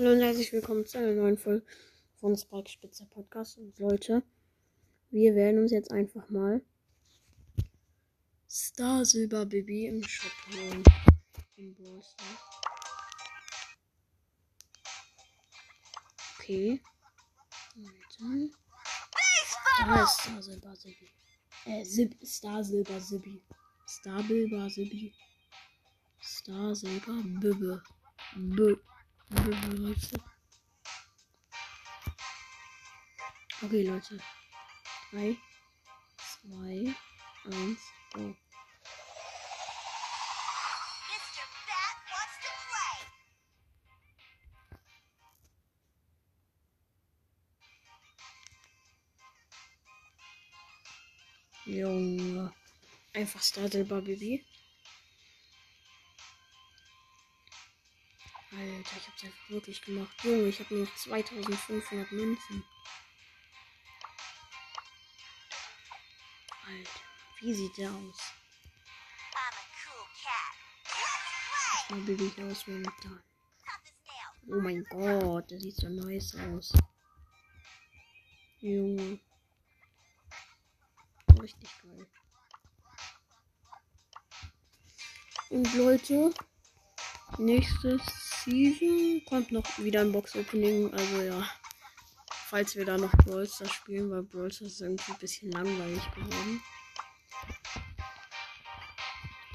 Hallo und herzlich willkommen zu einer neuen Folge von Spike Spitzer Podcast. Und Leute, wir werden uns jetzt einfach mal Star Silber Baby im Shop holen. Im. Okay. Da ist Star Silber Sibi. Äh, Sib Star Silber Sibi. Star Silber Sibi. Star Silber Bibbe. Bibbe. Okay, Leute. 3, 2, 1, go. Junge. Einfach Star Silber Baby. Alter, ich hab's einfach wirklich gemacht. Junge, ich habe nur noch 2500 Münzen. Alter, wie sieht der aus? Cool. Mal ich aus momentan. Oh mein Gott, der sieht so nice aus. Junge. Richtig geil. Und Leute, nächste Season kommt noch wieder ein Box-Opening. Also ja, falls wir da noch Brawl Stars spielen, weil Brawl ist irgendwie ein bisschen langweilig geworden.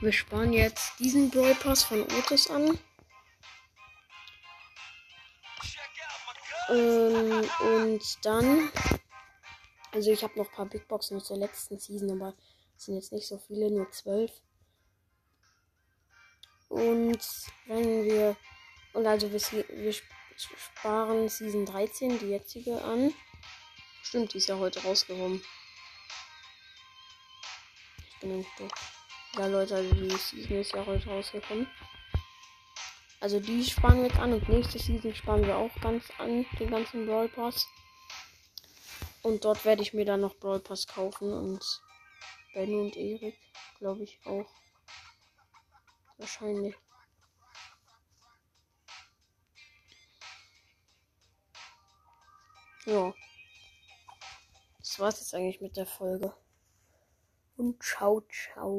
Wir sparen jetzt diesen Brawl Pass von Otis an. Ähm, und dann. Also ich habe noch ein paar Big Boxen aus der letzten Season, aber es sind jetzt nicht so viele, nur zwölf. Und wenn wir. Und also wir, wir sp- sparen Season 13, die jetzige, an. Stimmt, die ist ja heute rausgekommen. Ich bin nämlich doof. Ja, Leute, also die Season ist ja heute rausgekommen. Also die sparen wir jetzt an und nächste Season sparen wir auch ganz an, den ganzen Brawl Pass. Und dort werde ich mir dann noch Brawl Pass kaufen und Ben und Erik, glaube ich, auch. Wahrscheinlich. Ja. Das war's jetzt eigentlich mit der Folge. Und ciao, ciao.